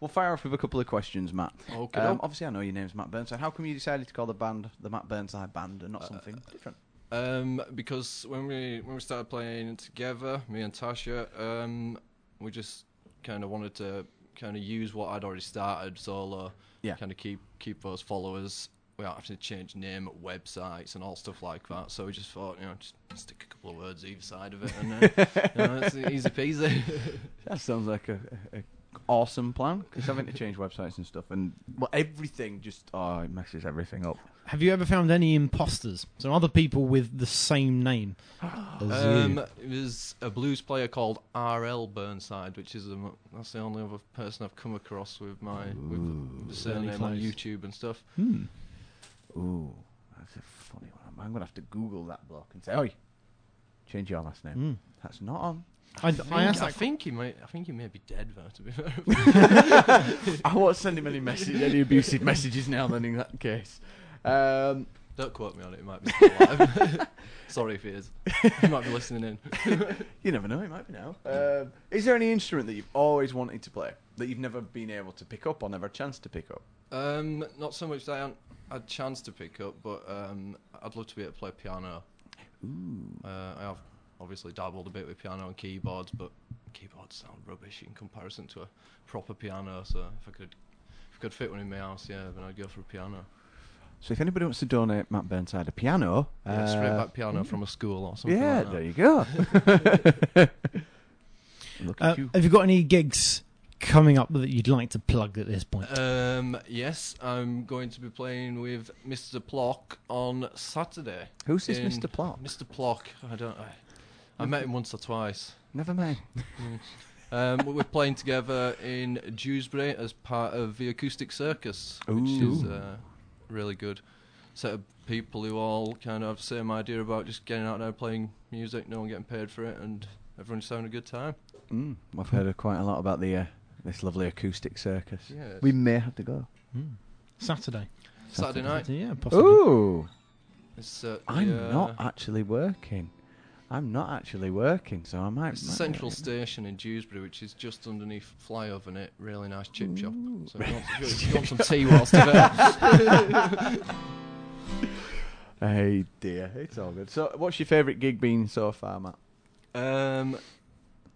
We'll fire off with a couple of questions, Matt. Okay. Um, obviously, I know your name's Matt Burnside. How come you decided to call the band the Matt Burnside Band and not something different? Um, because when we when we started playing together, me and Tasha, um, we just kind of wanted to kind of use what I'd already started solo. Yeah. Kind of keep keep those followers. We don't have to change name websites and all stuff like that. So we just thought, you know, just stick a couple of words either side of it, and uh, you know, it's easy peasy. That sounds like a, a awesome plan because having to change websites and stuff and well, everything just oh, it messes everything up. Have you ever found any imposters? So other people with the same name as Um, you? it was a blues player called R.L. Burnside, which is a, m- that's the only other person I've come across with my with the surname on close. YouTube and stuff. Hmm. Ooh, that's a funny one. I'm gonna have to Google that block and say, "Oi, change your last name." Hmm. That's not on. I, I I think, asked I think he may I think he may be dead though. To be fair, I won't send him any message, any abusive messages now. Then in that case, um, don't quote me on it. He might be still alive. Sorry if he is. He might be listening in. you never know. He might be now. Um, is there any instrument that you've always wanted to play that you've never been able to pick up or never a chance to pick up? Um, not so much that I haven't had a chance to pick up, but um, I'd love to be able to play piano. Uh, I have obviously dabbled a bit with piano and keyboards, but keyboards sound rubbish in comparison to a proper piano. So if I could, if I could fit one in my house, yeah, then I'd go for a piano. So if anybody wants to donate Matt Burnside a piano, Yeah, straight uh, back piano from a school or something. yeah, like there you go. Look Uh, at you. have you got any gigs coming up that you'd like to plug at this point? Um, yes, I'm going to be playing with Mr. Plock on Saturday. Who's this in- Mr. Plot? Mr. Plock. I don't. I, I met him once or twice. Never mind. Um, we we're playing together in Dewsbury as part of the Acoustic Circus, which is Ooh. uh, really good. Set of people who all kind of have the same idea about just getting out there playing music, no one getting paid for it, and everyone just having a good time. Mm, I've heard quite a lot about the uh, this lovely acoustic circus. Yeah, We may have to go. Hmm. Saturday. Saturday night. Yeah, possibly. Ooh, It's, uh, I'm the, uh, not actually working. I'm not actually working, so I might. It's might central get- station in Dewsbury, which is just underneath Flyover and it. Really nice chip shop. So if you want, if you want some tea whilst you're there. Hey dear, it's all good. So, what's your favourite gig been so far, Matt? Um,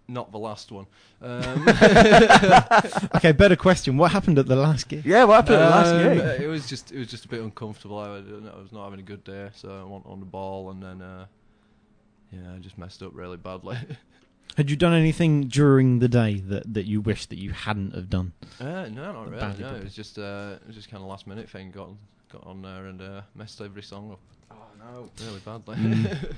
not the last one. Um, Okay, better question. What happened at the last game? Yeah, what happened at the last game? gig? It was just it was just a bit uncomfortable. I, I was not having a good day, so I went on the ball and then uh, yeah, I just messed up really badly. Had you done anything during the day that, that you wish that you hadn't have done? uh, no, not really. Badly No, it was just uh, it was just kind of last minute thing. Got got on there and uh, messed every song up Oh no. really badly. Mm.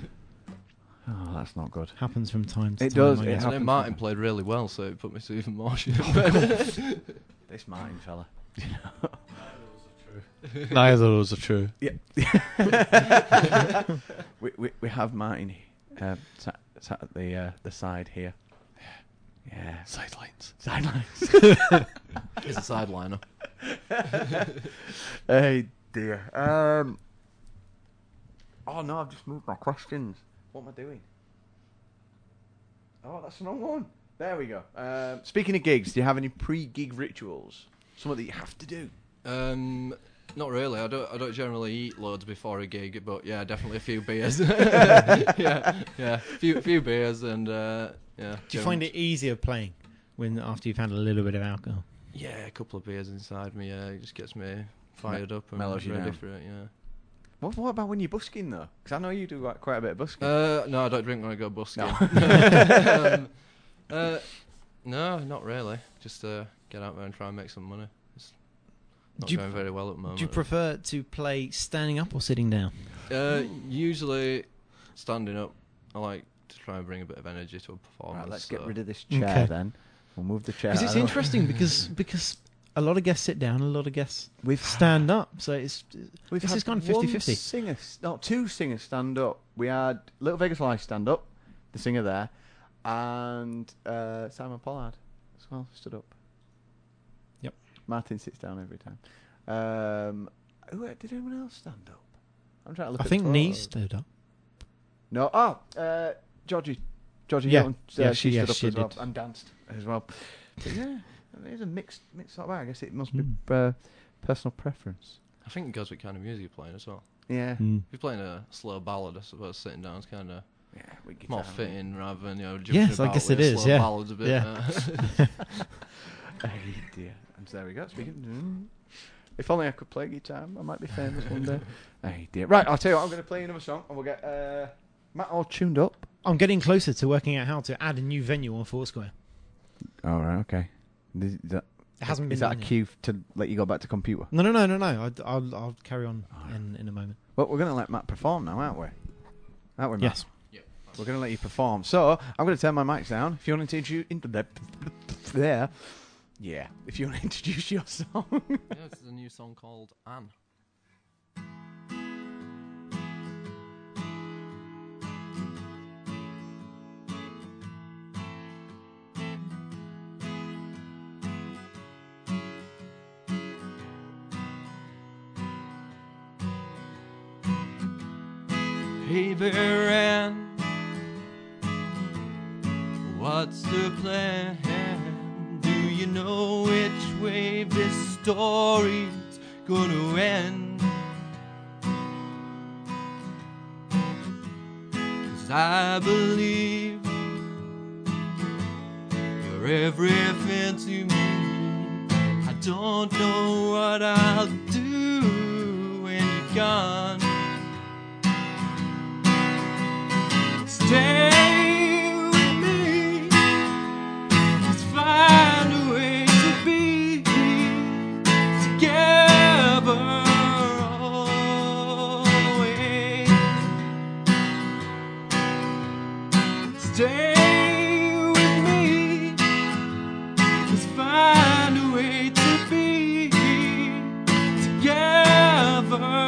Oh, that's not good. Happens from time to time. It time. does, I it guess. And happens Martin played really well, so it put me to even more shit. This mine, fella. Neither of those are true. Nah, it was true. Yeah. We, we we have Martin uh, sat, sat at the uh, the side here. Yeah, Yeah. Sidelines. sidelines. He's a sideliner. hey dear. Um. Oh no, I've just moved my questions. What am I doing? Oh, that's the wrong one. There we go. Um, speaking of gigs, do you have any pre-gig rituals? Something that you have to do? Um, not really. I don't. I don't generally eat loads before a gig, but yeah, definitely a few beers. yeah, yeah, few few beers and uh, yeah. Do you find it easier playing when after you've had a little bit of alcohol? Yeah, a couple of beers inside me. Yeah, it just gets me fired up and mellows ready down. for it. Yeah. What, what about when you're busking though? Because I know you do like, quite a bit of busking. Uh, no, I don't drink when I go busking. No. um, uh, no, not really. Just uh, get out there and try and make some money. It's not Do you- going very well at the moment. Do you prefer to play standing up or sitting down? Uh, usually standing up. I like to try and bring a bit of energy to a performance. right, let's get rid of this chair Okay. then. We'll move the chair. Because it's interesting because because a lot of guests sit down, a lot of guests We've stand up. So it's We've This is kind of 50-50. Singer, no, two singers stand up. We had Little Vegas Live stand up, the singer there, and uh, Simon Pollard as well stood up. Yep. Martin sits down every time. Um, who did anyone else stand up? I'm trying to look. I think. Nee stood up. No, oh, uh, Georgie, Georgie Yeah, Hilton. uh, yeah, she she- yeah, stood up she as well did. and danced as well. But yeah, it's a mixed, mixed sort of bag. I guess it must Mm. be uh, personal preference. I think it goes with kind of music you're playing as well. Yeah, Mm. If you're playing a slow ballad, I suppose sitting down is kind of yeah, more fitting rather than you know jumping Yes, I about guess with it slow yeah. ballads a bit. Yeah. uh, Oh dear. And there we go. Speaking. Mm. If only I could play guitar, I might be famous one day. Hey dear. Right, I'll tell you what. I'm going to play another song, and we'll get uh, Matt all tuned up. I'm getting closer to working out how to add a new venue on Foursquare. All right. Okay. Is that, It hasn't been is that a done yet. cue to let you go back to computer? No, no, no, no, no. I, I'll, I'll carry on Alright. in, in a moment. Well, we're going to let Matt perform now, aren't we? Aren't we, Matt? Yes. We're going to let you perform. So I'm going to turn my mics down. If you want to introduce into the there, yeah. If you want to introduce your song. yeah, this is a new song called Anne. There, Anne. What's the plan? Do you know which way this story's gonna end? Cause I believe you're everything to me. I don't know what I'll do when you're gone. Together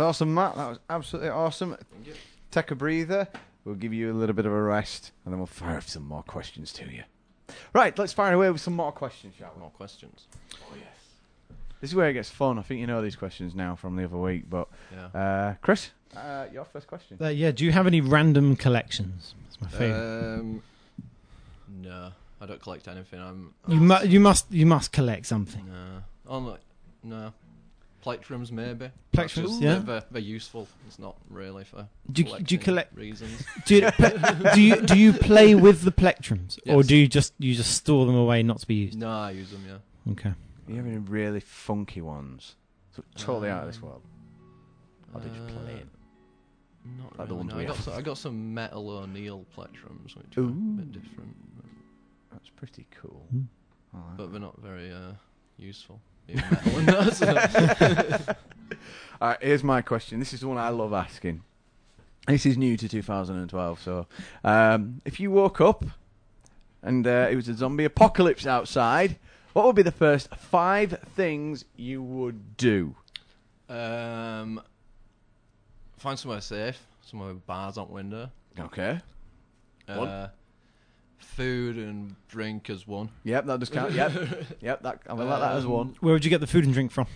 was awesome, Matt. That was absolutely awesome. Take a breather. We'll give you a little bit of a rest, and then we'll fire off some more questions to you. Right, let's fire away with some more questions, shall we? More questions. Oh yes. This is where it gets fun. I think you know these questions now from the other week, but Yeah. uh, Chris, uh, your first question. Uh, yeah, do you have any random collections? That's my favourite. Um, no, I don't collect anything. I'm. you, mu- you must you must collect something. No, I'm like, no. Plectrums, maybe. Plectrums, just- yeah. They're, they're, they're useful. It's not really for. Do you- do you collect- reasons? Do you, do you do you play with the plectrums, or do you just you just store them away not to be used? no, I use them. Yeah. Okay. You have any really funky ones? So totally out of this Um, world. Or did you play it? Not Like the really. ones no. we I got have. some, I got some metal O'Neill plectrums, which are a bit different, That's pretty cool. I like but they're not very uh, useful. Metal and that, so- All right, here's my question. This is the one I love asking. This is new to 2012. So, um, if you woke up and uh, it was a zombie apocalypse outside, what would be the first five things you would do? Um, find somewhere safe, somewhere with bars on window. Okay. One. Uh, food and drink as one. Yep, that does count. Yep, yep. That I will like that as Um, one. Where would you get the food and drink from?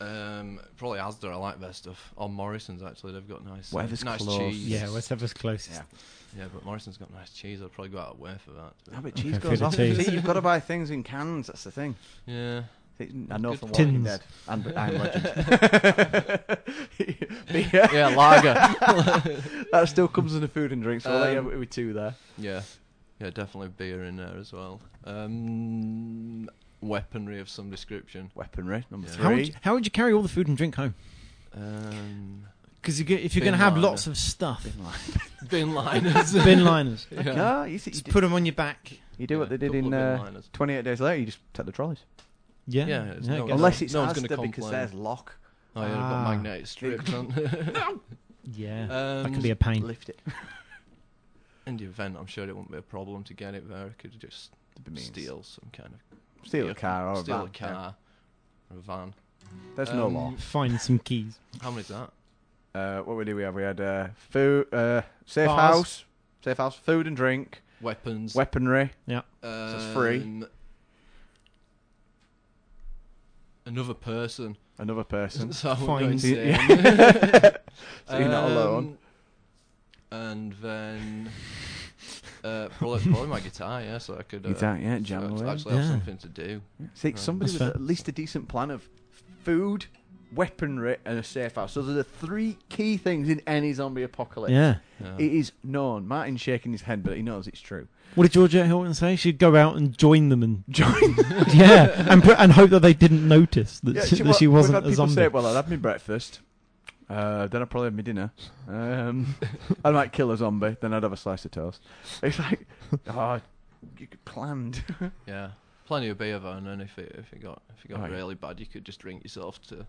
Um, probably Asda. I like their stuff. Or Morrison's actually. They've got nice, Whatever's nice close. cheese. Yeah, whatever's closest. Yeah. Yeah, but Morrison's got nice cheese. I'd probably go out of way for that. No, but cheese Okay, goes off. and cheese. See, you've got to buy things in cans. That's the thing. Yeah. I know Good from. Walking Tins. Dead and I'm Legend. Beer. Yeah, lager. that still comes in the food and drink, so I'll let you Um, have it with two there. yeah. Yeah, definitely beer in there as well. Um, weaponry of some description. Weaponry number Yeah. three. How would, you, how would you carry all the food and drink home? Um, Because you get, if you're going to have liner. lots of stuff, bin liners. bin liners, yeah. No, you, see, you, just do, put them on your back. you do what they did in uh, 28 days later. You just take the trolleys. Yeah, Yeah, it's I no- guess. Unless it's no one's gonna because complain. there's lock. Oh yeah, they've got Ah. magnetic strips on. yeah, um, that can be a pain. Lift it. In the event, I'm sure it wouldn't be a problem to get it there. I could just steal some kind of Steal yeah, a car or a steal van. a car or a van. There's no Um, law. Find some keys. How many's that? Uh, what we do we have? We had uh, food, uh, safe Bars. house, safe house, food and drink, Weapons. weaponry. um, it's free. Another person. Another person. so I won't go Fine. insane. So you're not alone. And then uh, probably, probably my guitar, yeah, so I could uh, Guitar, yeah, so jam I away. actually have Yeah. something to do. See, Right. somebody with fair. at least a decent plan of food, weaponry, and a safe house. So they're the three key things in any zombie apocalypse. Yeah. Yeah. It is known. Martin's shaking his head, but he knows it's true. What did Georgia Hilton say? She'd go out and join them and Join. yeah, and put, and hope that they didn't notice that, Yeah, she, she- that well, she we've wasn't had a people zombie. say, well, I'd have my breakfast. Uh, then I'd probably have my dinner. Um, I might kill a zombie. Then I'd have a slice of toast. It's like, oh, you planned. Yeah, plenty of beer though, and then if it if it got if it got Right. really bad, you could just drink yourself to.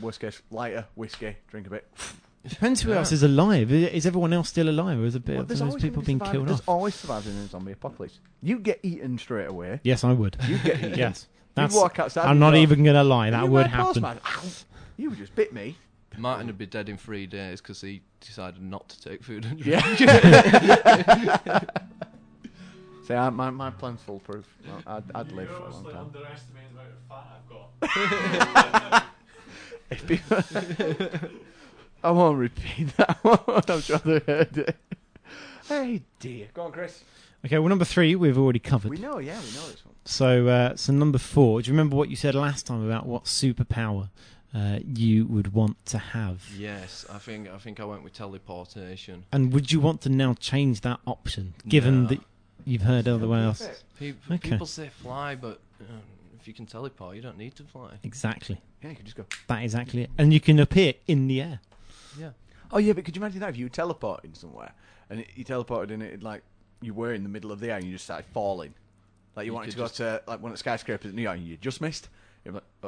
Worst case, lighter, whiskey, drink a bit. Depends who Yeah. else is alive. I- Is everyone else still alive, or is a bit Well, of there's those always people gonna be being survivors. killed There's off? always survivors in a zombie apocalypse. You get eaten straight away. Yes, I would. You get eaten. yes, You that's. walk outside. I'm and not go, even gonna lie. "Are That you would my happen. postman?" Ow, you just bit me. Martin would be dead in three days because he decided not to take food and drink. Yeah. See, I, my my plan's foolproof. I'd, I'd live for a long time. underestimating the amount of fat I've got. If people- I won't repeat that one. I'm sure they heard it. Hey dear. Go on, Chris. Okay, well, number three we've already covered. We know, yeah, we know this one. So, uh, so number four. Do you remember what you said last time about what superpower uh, you would want to have? Yes, I think I think I went with teleportation. And would you want to now change that option, given No. that you've heard everyone else? Pe- Okay. People say fly, but um, if you can teleport, you don't need to fly. Exactly. Yeah, you could just go. That is exactly it. And you can appear in the air. Yeah. Oh yeah, but could you imagine that if you were teleporting somewhere and it, you teleported and it like you were in the middle of the air and you just started falling, like you, You wanted to go to like one of the skyscrapers in New York and you just missed.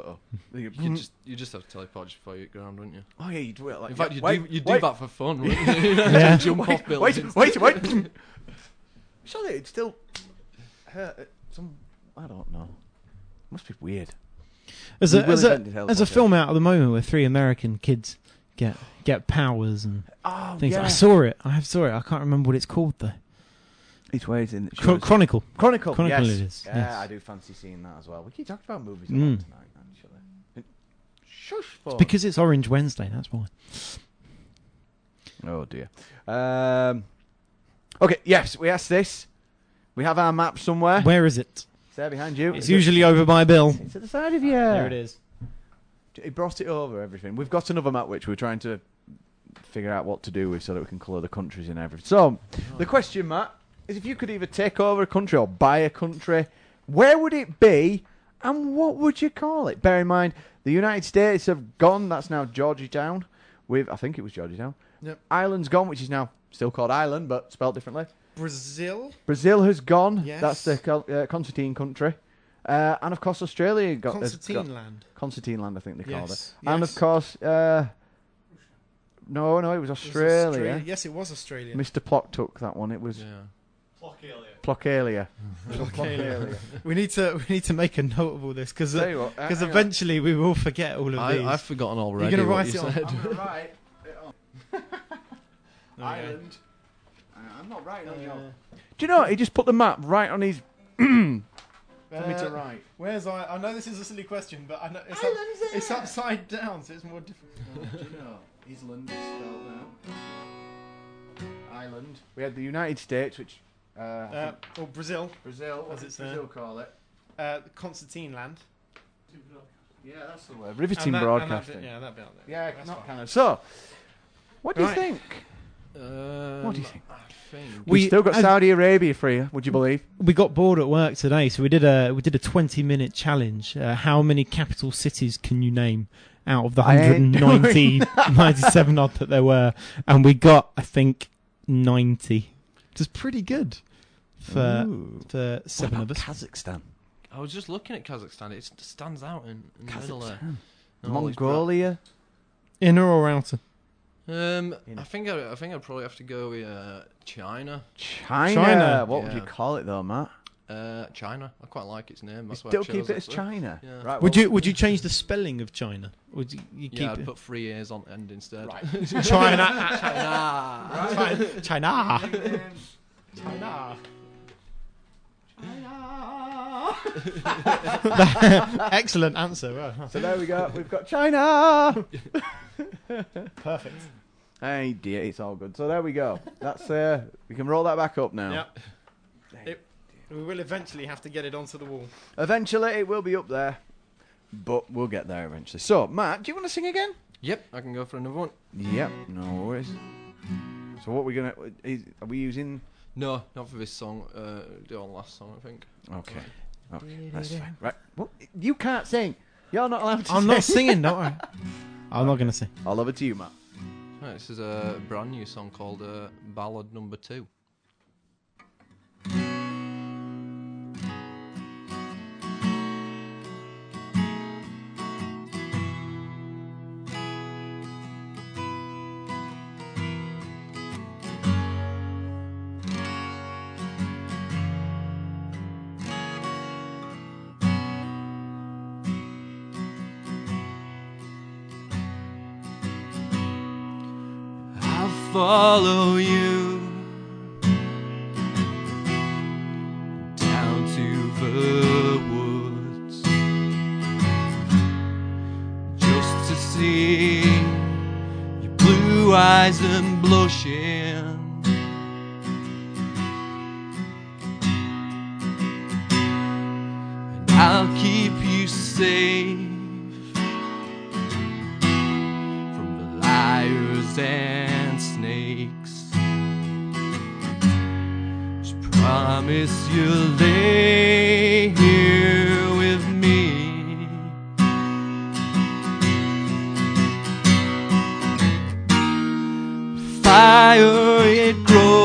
You're uh oh. You just you just have to teleport just before you hit ground, wouldn't you? Oh yeah, you do it like. In fact, you wait, do you do wait, that for fun, wouldn't you? Yeah. Jump off Wait, buildings. wait, wait, wait. Surely it'd still hurt at some. I don't know. It Must be weird. There's We a, will there's a, invent the there's a film out at the moment where three American kids get get powers and Oh things. yeah. I saw it. I have saw it. I can't remember what it's called though. Each ways in. Chro- Chronicle. Chronicle. Chronicle yes. it is, Yeah, yes. I do fancy seeing that as well. We keep talking about movies Mm. tonight, actually. Shush, for Because it's Orange Wednesday. That's why. Oh dear. Um, okay. Yes, we asked this. We have our map somewhere. Where is it? It's there behind you. It's Is it- usually over by Bill. It's at the side of you. There it is. He brought it over everything. We've got another map which we're trying to figure out what to do with so that we can colour the countries and everything. So, the question, Matt, is if you could either take over a country or buy a country, where would it be and what would you call it? Bear in mind, the United States have gone. That's now Georgetown. With I think it was Georgetown. Yep. Ireland's gone, which is now still called Ireland but spelled differently. Brazil. Brazil has gone. Yes. That's the uh, Constantine country. Uh, and of course, Australia got has got- land. Constantine land, I think they called Yes, it. And of course, uh, no, no, it was It was Australia. Yes, it was Australia. Mr. Plock took that one. It was Yeah. Flockalia. Plockalia. Plockalia. we need to we need to make a note of all this because Tell you what, uh, because hang on. eventually we will forget all of these. I, I've forgotten already. gonna what write you it on? said. I'm gonna write it on. Okay. Ireland. Uh, I'm not writing on Uh, your. Do you know? what? He just put the map right on his. for me to uh, write. Where's I? I know this is a silly question, but I know it's, up, it's upside down, so it's more difficult. Do you know? Island is spelled out. Ireland. We had the United States, which. Uh, Uh, or Brazil, Brazil, what as does it's there. Brazil call it? uh, Constantine land. Yeah, that's the word. Riveting And that- and that broadcasting. yeah, that bit out there. Yeah, That's not fine. kind of. So, what do you Right. think? Um, What do you think? I think. We've still got as- Saudi Arabia for you, would you believe? we got bored at work today, so we did a we did a twenty minute challenge. Uh, how many capital cities can you name out of the I ain't 190, 97 odd that there were? And we got, I think, ninety. Which is pretty good for Ooh. for seven of us. Kazakhstan. I was just looking at Kazakhstan. It stands out in, in the middle there. Kazakhstan. And all these bra- Mongolia. Inner or outer? Um, I think I, I think I'd probably have to go with uh, China. China. China. What would you Yeah. call it though, Matt? Uh, China. I quite like its name. That's why still I chose keep it as so. China. Yeah. Right. Would well- you would you change the spelling of China? Would you, you keep Yeah, I'd it put three A's on end instead. China? China. China. China. Excellent answer. Wow. So there we go. We've got China. Perfect. hey dear, it's all good. So there we go. That's uh, we can roll that back up now. Yep. It, we will eventually have to get it onto the wall. Eventually, it will be up there, but we'll get there eventually. So, Matt, do you want to sing again? Yep, I can go for another one. Yep. No worries. So what we're gonna is, are we using? No, not for this song. Uh, the old last song, I think. Okay. Okay, that's fine. Right. Well, you can't sing. You're not allowed to I'm sing. not singing. Don't worry. I'm not going to sing. I'll love it to you, Matt. Right, this is a brand new song called uh, Ballad Number Two. Follow you down to the woods just to see your blue eyes and blushing. Fire it grows,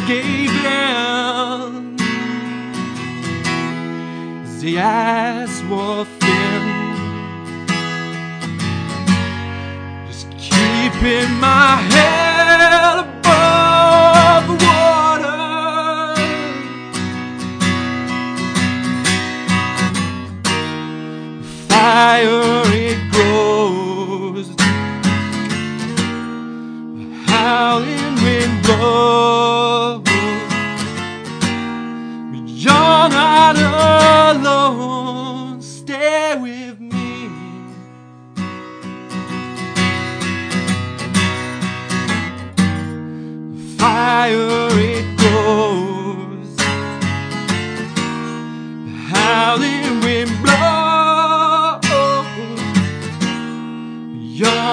Gave them The eyes were thin. Just keeping my head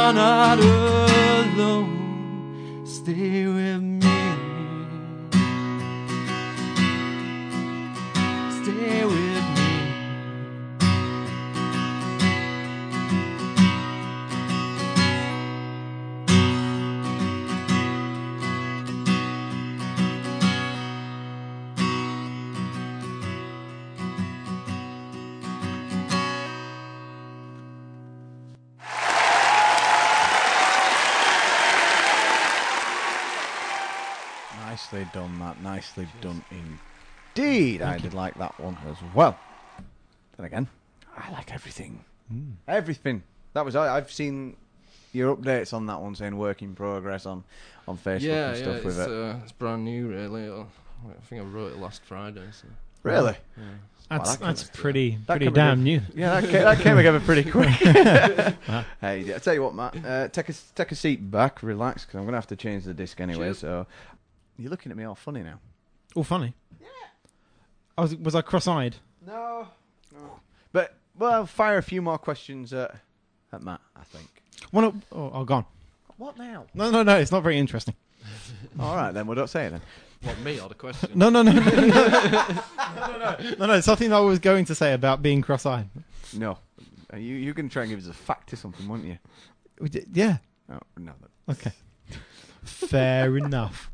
You're not alone. Stay with me. Nicely done, that. Nicely done indeed. I did like that one as well. Then again, I like everything. Everything. That was. I- I've seen your updates on that one saying work in progress on on Facebook yeah, and stuff it's, with it. Uh, it's brand new, really. I think I wrote it last Friday. So, really? yeah. That's that that's pretty that pretty damn it. new. Yeah, that came, that came together pretty quick. hey, I tell you what, Matt. Uh, take a take a seat back, relax, because I'm gonna have to change the disc anyway. Cheers. So you're looking at me all funny now. All funny. Yeah. I was was I cross-eyed? No, no. But well, I'll fire a few more questions at, at Matt. I think. One. Oh, oh, gone. What now? No, no, no. It's not very interesting. all right, then. Well, don't say it then. What, me or the question? No, no, no, no, no, no, no, no, no, no. Something I was going to say about being cross-eyed. No. Uh, You you can try and give us a fact or something, won't you? We did- Yeah. Oh no. that- Okay. Fair enough.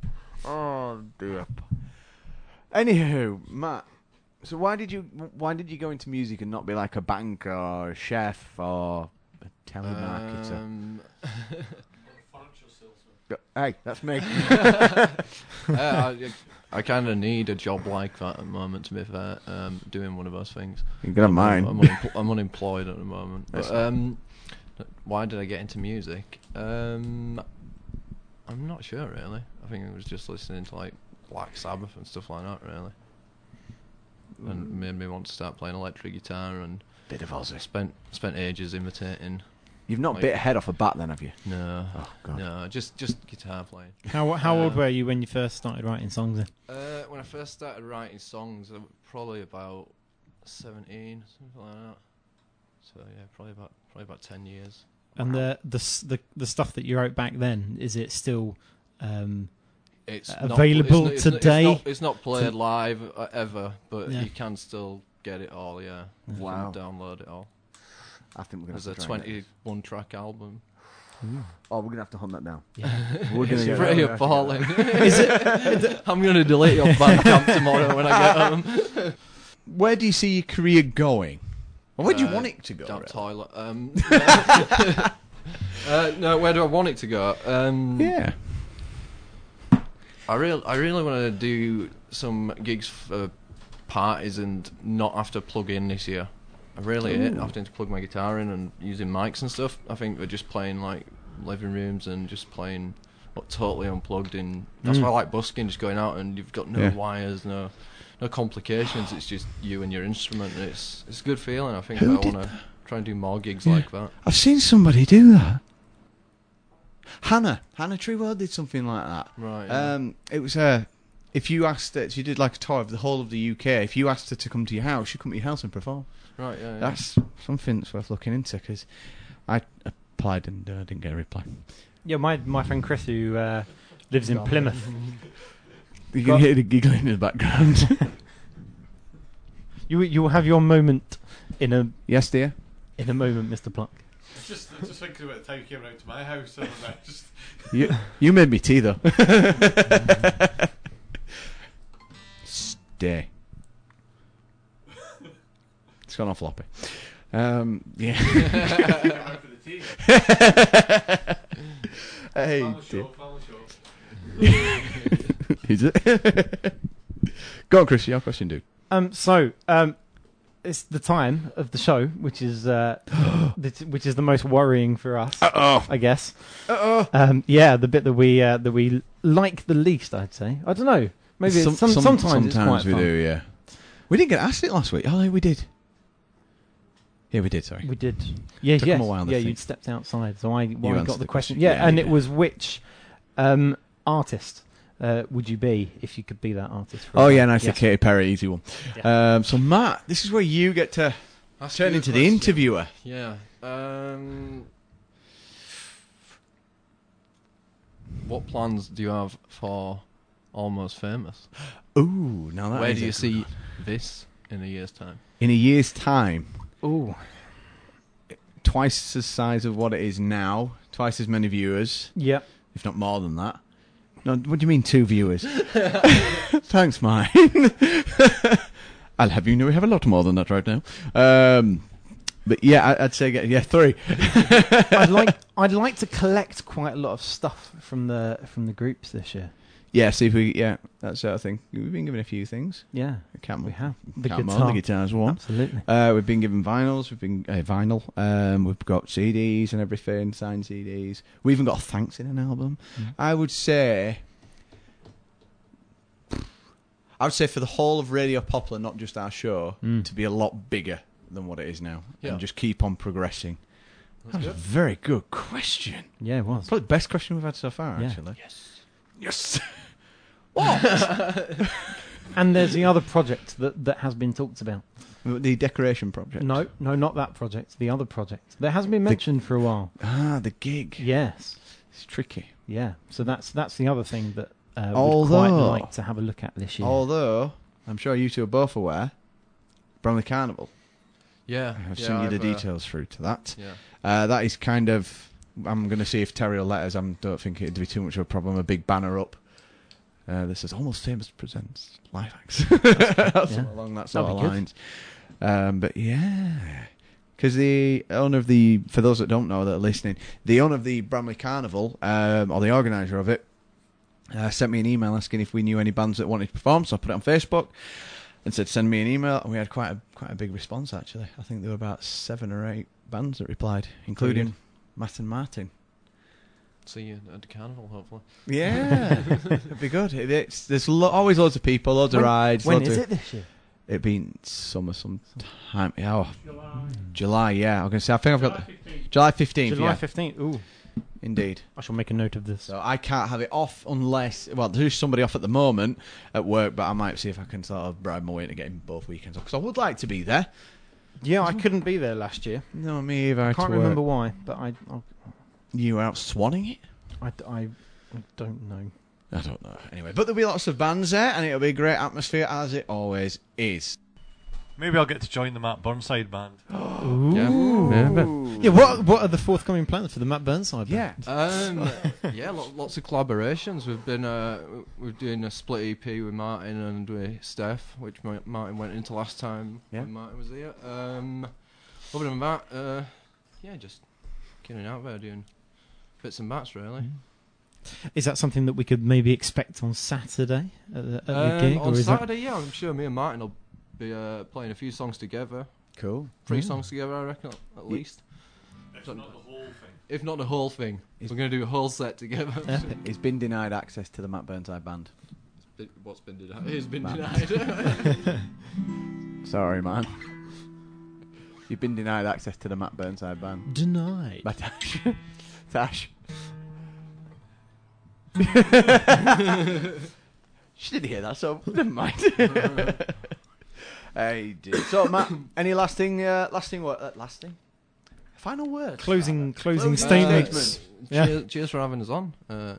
Oh dear. Anywho, Matt. So why did you why did you go into music and not be like a banker or a chef or a telemarketer? Um, Financial salesman. Go- hey, that's me. uh, I, I kind of need a job like that at the moment, to be fair. Um, doing one of those things. You're gonna have mine. I'm, unempl- I'm unemployed at the moment. But, um, why did I get into music? Um, I'm not sure really. I think I was just listening to like Black Sabbath and stuff like that, really, and made me want to start playing electric guitar. And Bit of I Aussie. spent spent ages imitating. You've not Like- bit ahead off a bat then, have you? No, Oh god. no, just just guitar playing. How how old Uh, were you when you first started writing songs? Then? Uh, when I first started writing songs, I was probably about seventeen, something like that. So yeah, probably about probably about ten years. And the the the the stuff that you wrote back then is it still? Um, It's available not- it's today? Not, it's not, it's not played live uh, ever, but Yeah. you can still get it all. Yeah, You can Wow. download it all. I think we're gonna There's a have to try and get- twenty-one track album. Oh, we're gonna have to hunt that down. yeah. We're gonna It's get pretty that. appalling. I'm gonna delete your Bandcamp tomorrow when I get home. Where do you see your career going? Where do you Uh, want it to go? Down really? toilet. Um, uh, no, where do I want it to go? Um, Yeah. I really, I really want to do some gigs for parties and not have to plug in this year. I really hate having to plug my guitar in and using mics and stuff. I think we're just playing like living rooms and just playing like, totally unplugged. In that's why I like busking, just going out and you've got no Yeah. wires, no no complications. It's just you and your instrument. And it's it's a good feeling. I think Who I want to try and do more gigs Yeah. like that. I've seen somebody do that. Hannah, Hannah Trigwell did something like that. Right. yeah. Um, it was uh, if you asked her, she did like a tour of the whole of the UK. If you asked her to come to your house, she'd come to your house and perform. right. Yeah. yeah. That's something that's worth looking into because I applied and uh, didn't get a reply. Yeah, my my friend Chris who uh, lives in Plymouth. You can hear the giggling in the background. You you will have your moment in a Yes, dear. in a moment, Mr. Pluck. Just, just thinking about the time you came round to my house. the other just You, you made me tea though. Stay. It's gone off floppy. Um, yeah. came round for the tea. hey, Family dear. show, family show. Is it? Go on, Chris. Your question, dude. Um, so um, it's the time of the show, which is uh, the- which is the most worrying for us, oh. I guess. Uh oh. Um, yeah, the bit that we uh, that we like the least, I'd say. I don't know. Maybe it's some, sometimes, it's quite we fun. do. Yeah. We didn't get asked it last week. Oh, we did. Yeah, we did. Sorry. We did. Yeah, Took 'em a while to yeah, think. you'd stepped outside, so I, well, I answered got the the question. question. Yeah, Yeah, and it was which um, artist uh, would you be if you could be that artist? For Oh a yeah, band? nice. The Yes. Katy Perry, easy one. Um, so Matt, this is where you get to Ask turn you a into the interviewer. Yeah. Um, what plans do you have for Almost Famous? Ooh, now that Where is do you see one. this in a year's time? in a year's time? Ooh, Twice the size of what it is now. Twice as many viewers, yeah. if not more than that. No, what do you mean two viewers? Thanks, mine. I'll have you know we have a lot more than that right now. Um, but yeah, I, I'd say get- yeah three. I'd like I'd like to collect quite a lot of stuff from the from the groups this year. Yeah, see if we yeah that sort of thing. We've been given a few things. Yeah, Can't we have the can't guitar. the guitar's one. Absolutely. Uh, we've been given vinyls. We've been uh, vinyl. Um, we've got CDs and everything, signed CDs. We even got a thanks in an album. Mm. I would say, I would say for the whole of Radio Poplar, not just our show, Mm. to be a lot bigger than what it is now, Yeah. and just keep on progressing. That was a very good question. Yeah, it was. Probably the best question we've had so far, Yeah. actually. Yes. Yes. What? and there's the other project that, that has been talked about. the decoration project. No, no, not that project. The other project that hasn't been mentioned for a while. Ah, the gig. Yes. It's tricky. Yeah. So that's that's the other thing that uh, we'd quite like to have a look at this year. Although, I'm sure you two are both aware, Bramley Carnival. Yeah. I've yeah, sent you the I've, uh, details through to that. yeah. Uh, that is kind of. I'm going to see if Terry will let us. I don't think it'd be too much of a problem. A big banner up. Uh, this is almost famous presents live acts. That's Yeah. along that sort That'd of lines. Um, but yeah, because the owner of the, for those that don't know that are listening, the owner of the Bramley Carnival, um, or the organizer of it, uh, sent me an email asking if we knew any bands that wanted to perform. So I put it on Facebook and said send me an email, and we had quite a quite a big response actually. I think there were about seven or eight bands that replied, including Matt and Martin. See you at the carnival, hopefully. Yeah, it'd be good. It- it's, there's lo- always loads of people, loads of rides. when loads is of, it this year? It'd been summer sometime. Oh, July. July. Yeah, I'm gonna say. I think I've got July 15th. July fifteenth. July Yeah, fifteenth. Ooh, indeed. I shall make a note of this. So I can't have it off unless well, there's somebody off at the moment at work, but I might see if I can sort of bribe my way into getting both weekends off because I would like to be there. Yeah, I couldn't be there last year. No, me either. I can't remember why, but I, I, You were out swanning it. I, I don't know. I don't know. Anyway, but there'll be lots of bands there, and it'll be a great atmosphere as it always is. Maybe I'll get to join the Matt Burnside band. Ooh. Yeah. Yeah, Yeah, what what are the forthcoming plans for the Matt Burnside? Yeah. band? Um, yeah, lo- lots of collaborations. We've been uh, we're doing a split EP with Martin and with Steph, which Ma- Martin went into last time Yeah. when Martin was here. Um, other than that, uh, yeah, just getting out there doing bits and bats really. Is that something that we could maybe expect on Saturday at the, at the Um, gig, on or is Saturday, yeah, I'm sure me and Martin will be uh, playing a few songs together, Cool. three Yeah. songs together, I reckon, at Ye- least. If So- not the whole thing. If not the whole thing, Is- we're going to do a whole set together. that? He's been denied access to the Matt Burnside band. Bit- What's been denied? It's been Matt. denied. Sorry, man. You've been denied access to the Matt Burnside band. Denied. By Tash. Tash. she didn't hear that, so never mind. hey, dude. So, Matt, any last thing? Uh, last thing? What? Uh, last thing? Final word. Closing closing Closing statements. statements. Yeah. cheers, cheers for having us on. Uh,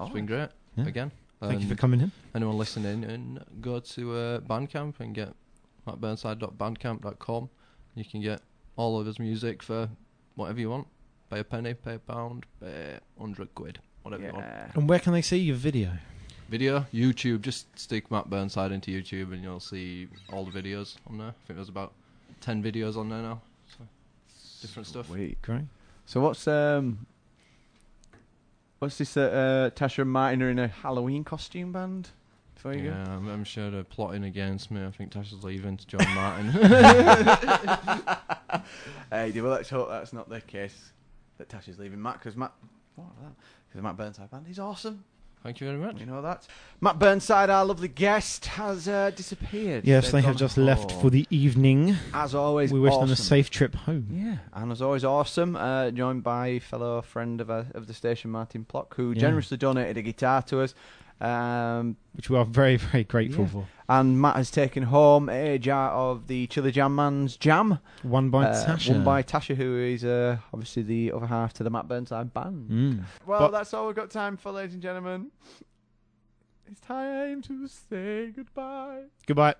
Oh, it's been great. Yeah. Again. Thank you for And coming in. Anyone listening, and go to uh, Bandcamp and get mattburnside.bandcamp.com. You can get all of his music for whatever you want. Pay a penny, pay a pound, pay a hundred quid, whatever you want. Yeah. And where can they see your video? Video, YouTube, just stick Matt Burnside into YouTube and you'll see all the videos on there. I think there's about 10 videos on there now. So, different stuff. Sweet. Great. So what's um, what's this? Uh, uh, Tasha and Martin are in a Halloween costume band. Before you Yeah, I'm, I'm sure they're plotting against me. I think Tasha's leaving to join Martin. go. Hey, well, let's hope that's not the case. That Tasha's leaving Matt because Matt, what that? Because Matt Burnside band he's awesome. Thank you very much. You know that. Matt Burnside, our lovely guest, has uh, disappeared. Yes, They've they have gone just left for the evening. As always, We wish them a safe trip home. Yeah, and as always, awesome. Uh, joined by fellow friend of uh, of the station, Martin Plock, who Yeah. generously donated a guitar to us. Um, Which we are very, very grateful Yeah. for. And Matt has taken home a jar of the Chili Jam Man's jam. One by uh, Tasha. One by Tasha, who is uh, obviously the other half to the Matt Burnside band. Mm. Well, But- that's all we've got time for, ladies and gentlemen. It's time to say goodbye. Goodbye.